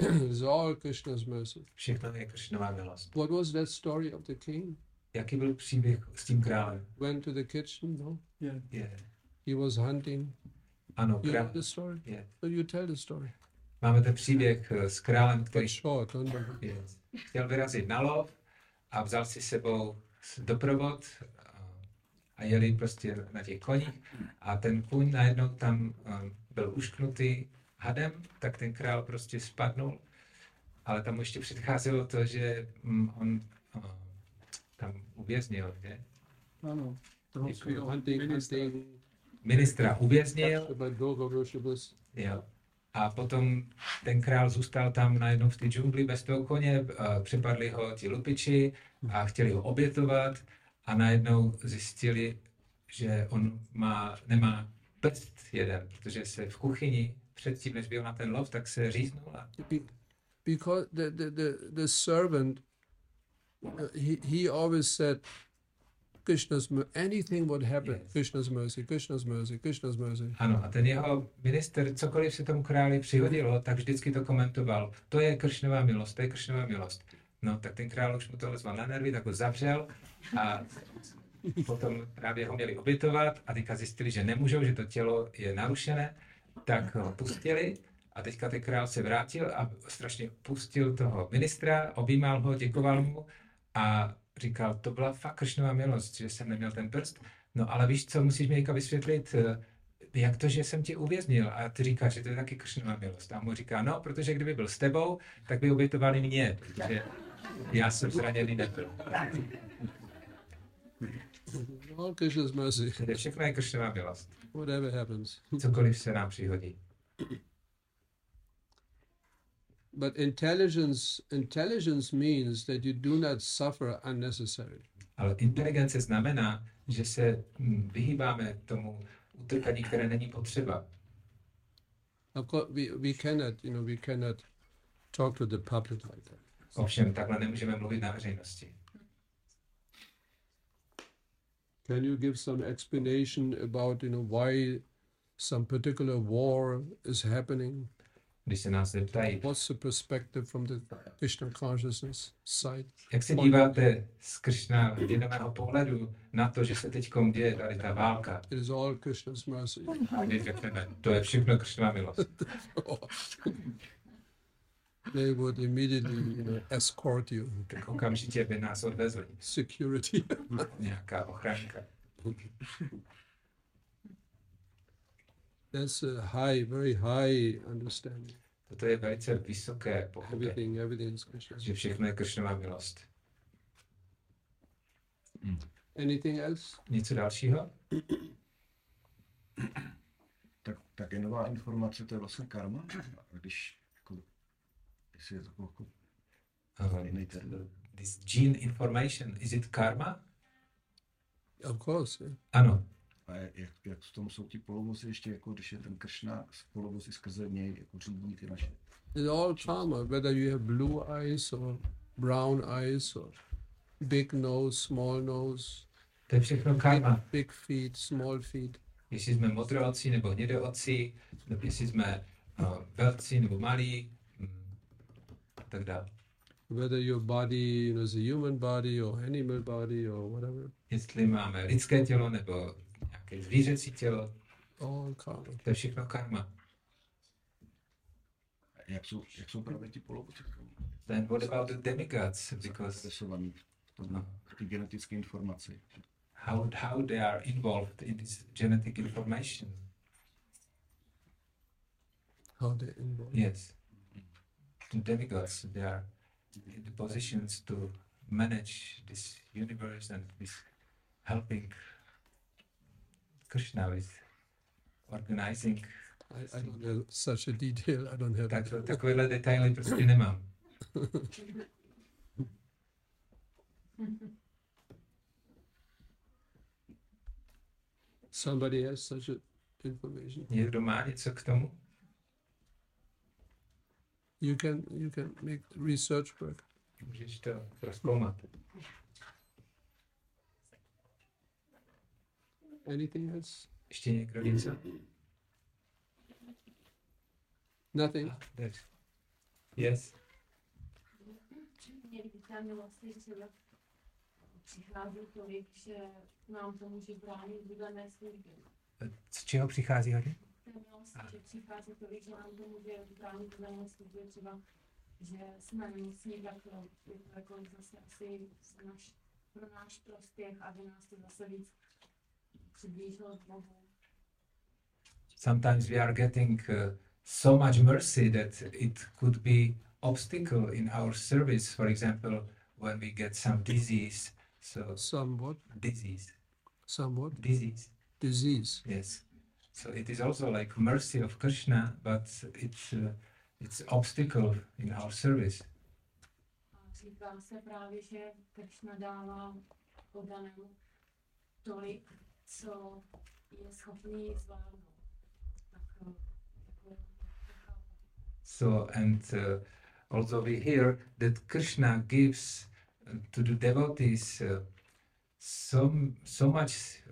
it's all Krishna's mercy. Všechno je Kršnová milost. What was that story of the king? Jaký byl příběh s tím králem? Went to the kitchen, no? Je. He was hunting. Ano, You know král. the story? Je. So you tell the story. Máme ten příběh eh, s králem, který short, je. chtěl vyrazit na lov a vzal si sebou doprovod a- jeli prostě na těch koních a ten kůň najednou tam um, byl ušknutý hadem, tak ten král prostě spadnul, ale tam ještě předcházelo to, že mm, on uh, tam uvěznil, že? Ano. Toho ministra. Ministra uvěznil, jo. A potom ten král zůstal tam najednou v té džungli bez toho koně, a přepadli ho ti lupiči a chtěli ho obětovat a najednou zjistili, že on má, nemá prst jeden, protože se v kuchyni předtím, než byl na ten lov, tak se říznul a Be- Because the, the, the, the servant, uh, he, he always said, Krishna's anything would happen, Yes. Krishna's mercy, Krishna's mercy, Krishna's mercy. Ano, a ten jeho minister, cokoliv se tomu králi přihodilo, tak vždycky to komentoval. To je kršnová milost, to je kršnová milost. No, tak ten král už mu to zval na nervy, tak ho zavřel a potom právě ho měli obětovat a teďka zjistili, že nemůžou, že to tělo je narušené, tak ho pustili a teďka ten král se vrátil a strašně pustil toho ministra, objímal ho, děkoval mu a říkal, to byla fakt kršnová milost, že jsem neměl ten prst. No ale víš co, musíš mi teďka vysvětlit, eh, jak to, že jsem tě uvěznil? A ty říkáš, že to je taky kršnová milost. A mu říká, no, protože kdyby byl s tebou, tak by obětovali mě, protože Já jsem zraněný nebyl. All Krishna's mercy, je všechno je Kršnová milost. whatever happens. Cokoliv se nám přihodí. But intelligence, intelligence means that you do not suffer unnecessarily. Ale inteligence znamená, že se hm, vyhýbáme tomu utrpení, které není potřeba. Of course, we, we cannot, you know, we cannot talk to the public like that. Ovšem, takhle nemůžeme mluvit na veřejnosti. Can you give some explanation about, you know, why some particular war is happening? Když se nás zeptají, What's the perspective from the Krishna consciousness side? jak se díváte z Kršna vědomého pohledu na to, že se teď děje tady ta válka, It is all Krishna's mercy. a řekneme, to je všechno Kršnová milost. they would immediately, you know, escort you. Tak okamžitě by nás odvezli. Security. Nějaká ochranka. That's a high, very high understanding. Toto je velice vysoké pochopení, Everything, everything is Krishna's. že všechno je Kršnová milost. Anything else? Něco dalšího? Tak, tak je nová informace, to je vlastně karma. A když, jako, jestli je to jako, Uh, this gene information, is it karma? Of course. Yeah. Ano. A jak, jak v tom jsou ti polovozy ještě, jako když je ten Kršna, polovozy skrze něj, jako řídí ty naše. It's all karma, whether you have blue eyes or brown eyes or big nose, small nose, To je všechno karma. big feet, small feet. Jestli jsme modroocí nebo hnědoocí, nebo jestli jsme uh, velcí nebo malí, a tak. Whether your body you know, is a human body or animal body or whatever, Jestli máme lidské tělo nebo nějaké zvířecí tělo, all karma. to je všechno karma. Jak jsou, jak jsou právě ti polovozy Then what about the demigods? Because zainteresovaní v tom- No. v té genetické informaci. how, how they are involved in this genetic information? How they involve. Yes. Demigods, they are in the positions to manage this universe and this helping Krishna with organizing. I, I don't have such a detail. I don't have. Tak, takovéhle detaily prostě nemám. Somebody has such a information. Někdo má něco k tomu? You can you can make research work. Můžeš to rozkoumat. Anything else? Ještě někdo něco? Nothing. Yes. Yes. Ta milost je třeba přichází tolik, že nám to může bránit. Z čeho přichází hodně? Milost, že přichází tolik, že nám to může bránit v dané službě, třeba, že jsme nemocní, tak to jako zase asi naš, pro náš prospěch, aby nás to zase víc přiblížilo k Bohu. sometimes we are getting uh, so much mercy that it could be obstacle in our service for example when we get some disease so Somewhat. disease Somewhat. disease Disease. yes so it is also like mercy of krishna but it's uh, it's obstacle in our service říká se právě, že Kršna dává podanému tolik, co je schopný zvládnout. Tak eh, takhle to chápu. so and uh, also we hear that krishna gives to the devotees uh, so so much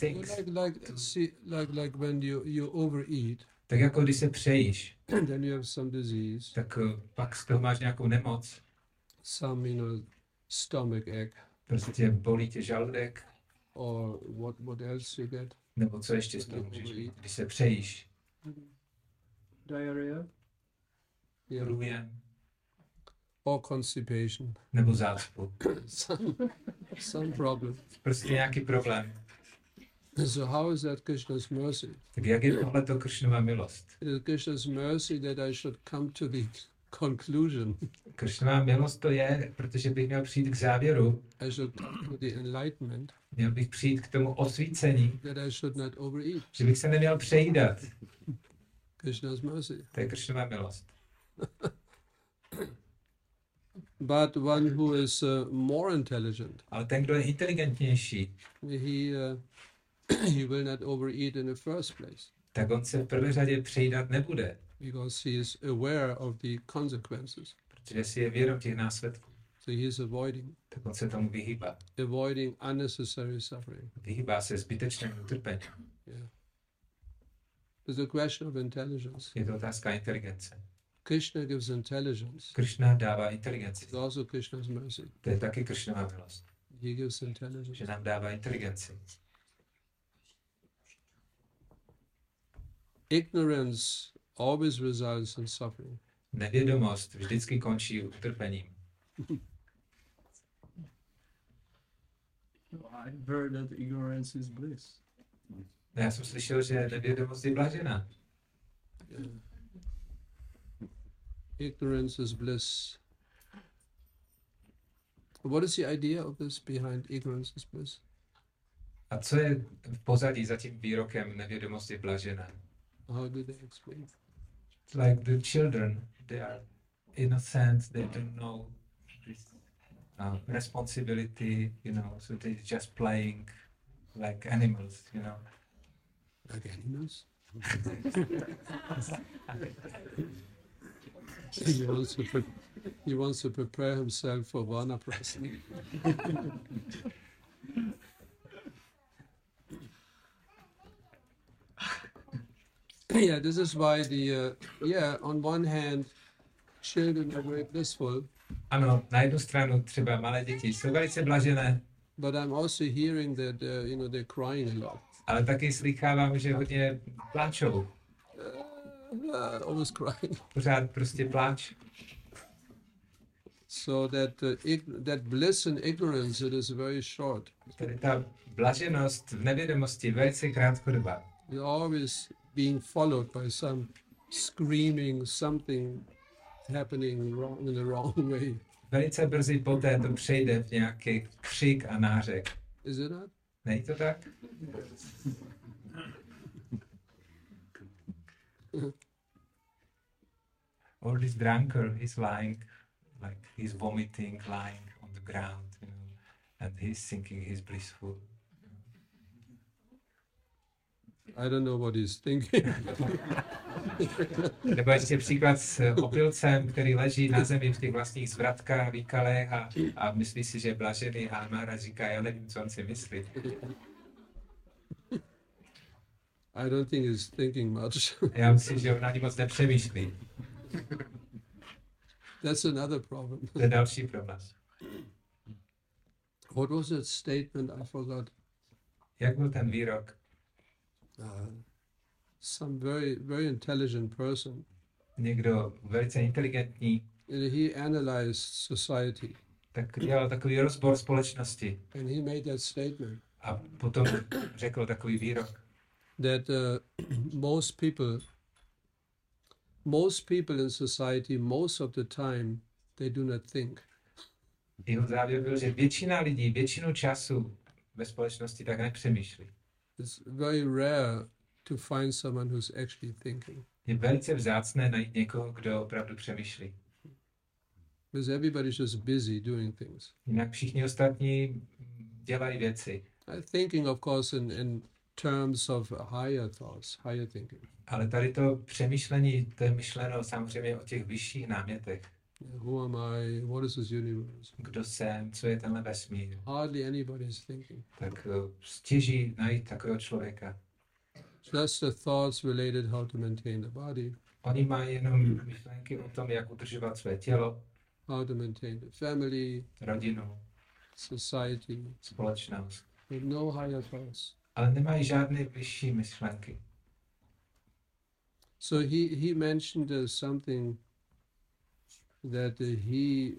things Like like see like like when you you overeat, Tak jako když se přejíš, then you have some disease, tak eh, pak z toho máš nějakou nemoc, some you know stomach ache prostě bolí tě žaludek, or what what else you get? nebo co ještě z toho můžeš mít, když se přejíš, Diarrhea. Yeah. průjem, Or constipation. nebo zácpu. some some problem. Prostě nějaký problém. So how is that Krishna's mercy? Tak jak je tohle to Kršnova milost? It is Krishna's mercy that I should come to the conclusion. Kršnová milost to je, protože bych měl přijít k závěru, I should come to the enlightenment měl bych přijít k tomu osvícení, that I should not overeat. že bych se neměl přejídat. Krishna's mercy. To je Kršnová milost. But one who is uh, more intelligent, Ale ten, kdo je inteligentnější, he uh, he will not overeat in the first place tak on se v prvé řadě přejídat nebude, because he is aware of the consequences. protože si je vědom těch následků. So he is avoiding Tak on se tomu vyhýbá. avoiding unnecessary suffering. Vyhýbá se zbytečnému utrpení. Yeah. It's a question of intelligence. Je to otázka inteligence. Krishna gives intelligence. Kršna dává inteligenci. It's also Krishna's mercy. To je taky Kršnová milost, He gives intelligence. že nám dává inteligenci. Ignorance always results in suffering. Nevědomost vždycky končí utrpením. I've heard that ignorance is bliss. Já jsem slyšel, že nevědomost je blažená. Yeah. Ignorance is bliss. What is the idea of this behind ignorance is bliss? A co je v pozadí za tím výrokem nevědomost je blažená? How do they explain? It's like the children, they are innocent, they don't know this uh, responsibility, you know, so they're just playing like animals, you know. Like animals? he, wants to pre- he wants to prepare himself for Vanaprastha. yeah, this is why the uh, yeah. On one hand, children are very blissful, Ano, na jednu stranu třeba malé děti jsou velice blažené, but I'm also hearing that uh, you know they're crying a lot. ale taky slychávám, že hodně pláčou. Uh, always crying. Pořád prostě pláč. So that uh, ig- that bliss and ignorance it is very short. Tedy ta blaženost v nevědomosti je velice krátkodobá. You're always being followed by some screaming something happening wrong in the wrong way. Velice brzy poté to přejde v nějaký křik a nářek. Is it not? Není to tak? Or this drunkard is lying, like he's vomiting, lying on the ground, you know, and he's thinking he's blissful. I don't know what he's thinking. Nebo ještě příklad s opilcem, který leží na zemi v těch vlastních zvratkách, výkalech a, a myslí si, že je blažený a Mara říká, já nevím, co on si myslí. I don't think he's thinking much. Já myslím, že on ani moc nepřemýšlí. That's another problem. To je další problém. What was that statement? I forgot. Jak byl ten výrok? Uh, some very very intelligent person. Někdo velice inteligentní, And he analyzed society. Tak dělal takový rozbor společnosti. And he made that statement. A potom řekl takový výrok, that uh, most people most people in society most of the time they do not think. Jeho závěr byl, že většina lidí většinu času ve společnosti tak nepřemýšlí. It's very rare to find someone who's actually thinking Je velice vzácné najít někoho, kdo opravdu přemýšlí. because everybody's just busy doing things Jinak všichni ostatní dělají věci, Uh, thinking of course in, in terms of higher thoughts higher thinking ale tady to přemýšlení, to je myšleno samozřejmě o těch vyšších námětech. Who am i? What is this universe? Kdo jsem, co je tenhle vesmír, hardly anybody is thinking. Tak eh, stěží najít takového člověka. just the thoughts related how to maintain the body. Oni mají jenom myšlenky o tom, jak udržovat své tělo, how to maintain the family rodinu, society společnost, with no higher thoughts. Ale nemají žádné vyšší myšlenky. So he he mentioned uh, something that uh, he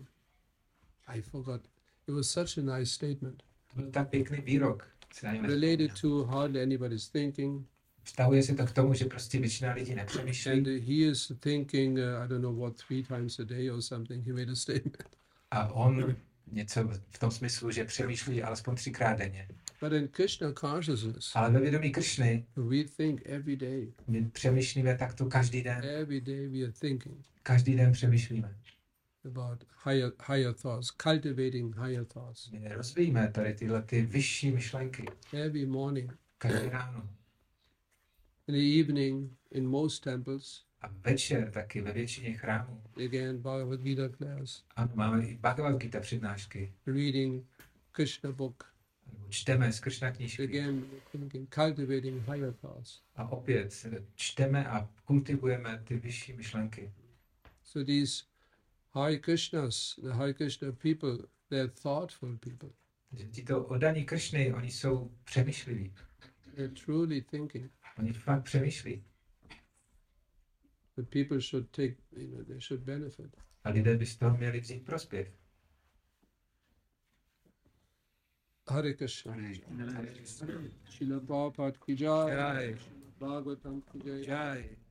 I forgot. It was such a nice statement To byl tak pěkný výrok. si ani related to hardly anybody's thinking. Vztahuje se to k tomu, že prostě většina lidí And nepřemýšlí he is thinking, uh, I don't know what, three times a day or something. He made a statement. a on něco v tom smyslu, že přemýšlí alespoň třikrát denně. But in Krishna consciousness, Ale ve vědomí Kršny we think every day. my přemýšlíme takto každý den. Every day we are thinking Každý den přemýšlíme. About higher, higher thoughts, cultivating higher thoughts. My tady tyhle ty vyšší myšlenky Every morning, každý ráno. in the evening, in most temples, A večer taky ve většině chrámů. again, Bhagavad Gita class, Ano, máme i Bhagavad Gita přednášky. reading Krishna book. Čteme z Kršna knížky. Again, thinking, cultivating higher thoughts. A opět čteme a kultivujeme ty vyšší myšlenky. So these Hare Krishnas, the Hare Krishna people, they're thoughtful people. Tito oddaní Kršny, oni jsou přemýšliví. They're truly thinking. Oni fakt přemýšlí. The people should take, you know, they should benefit. A lidé by z toho měli vzít prospěch. Hare Krishna. Srila Prabhupada ki jai. Bhagavatam ki. Jai.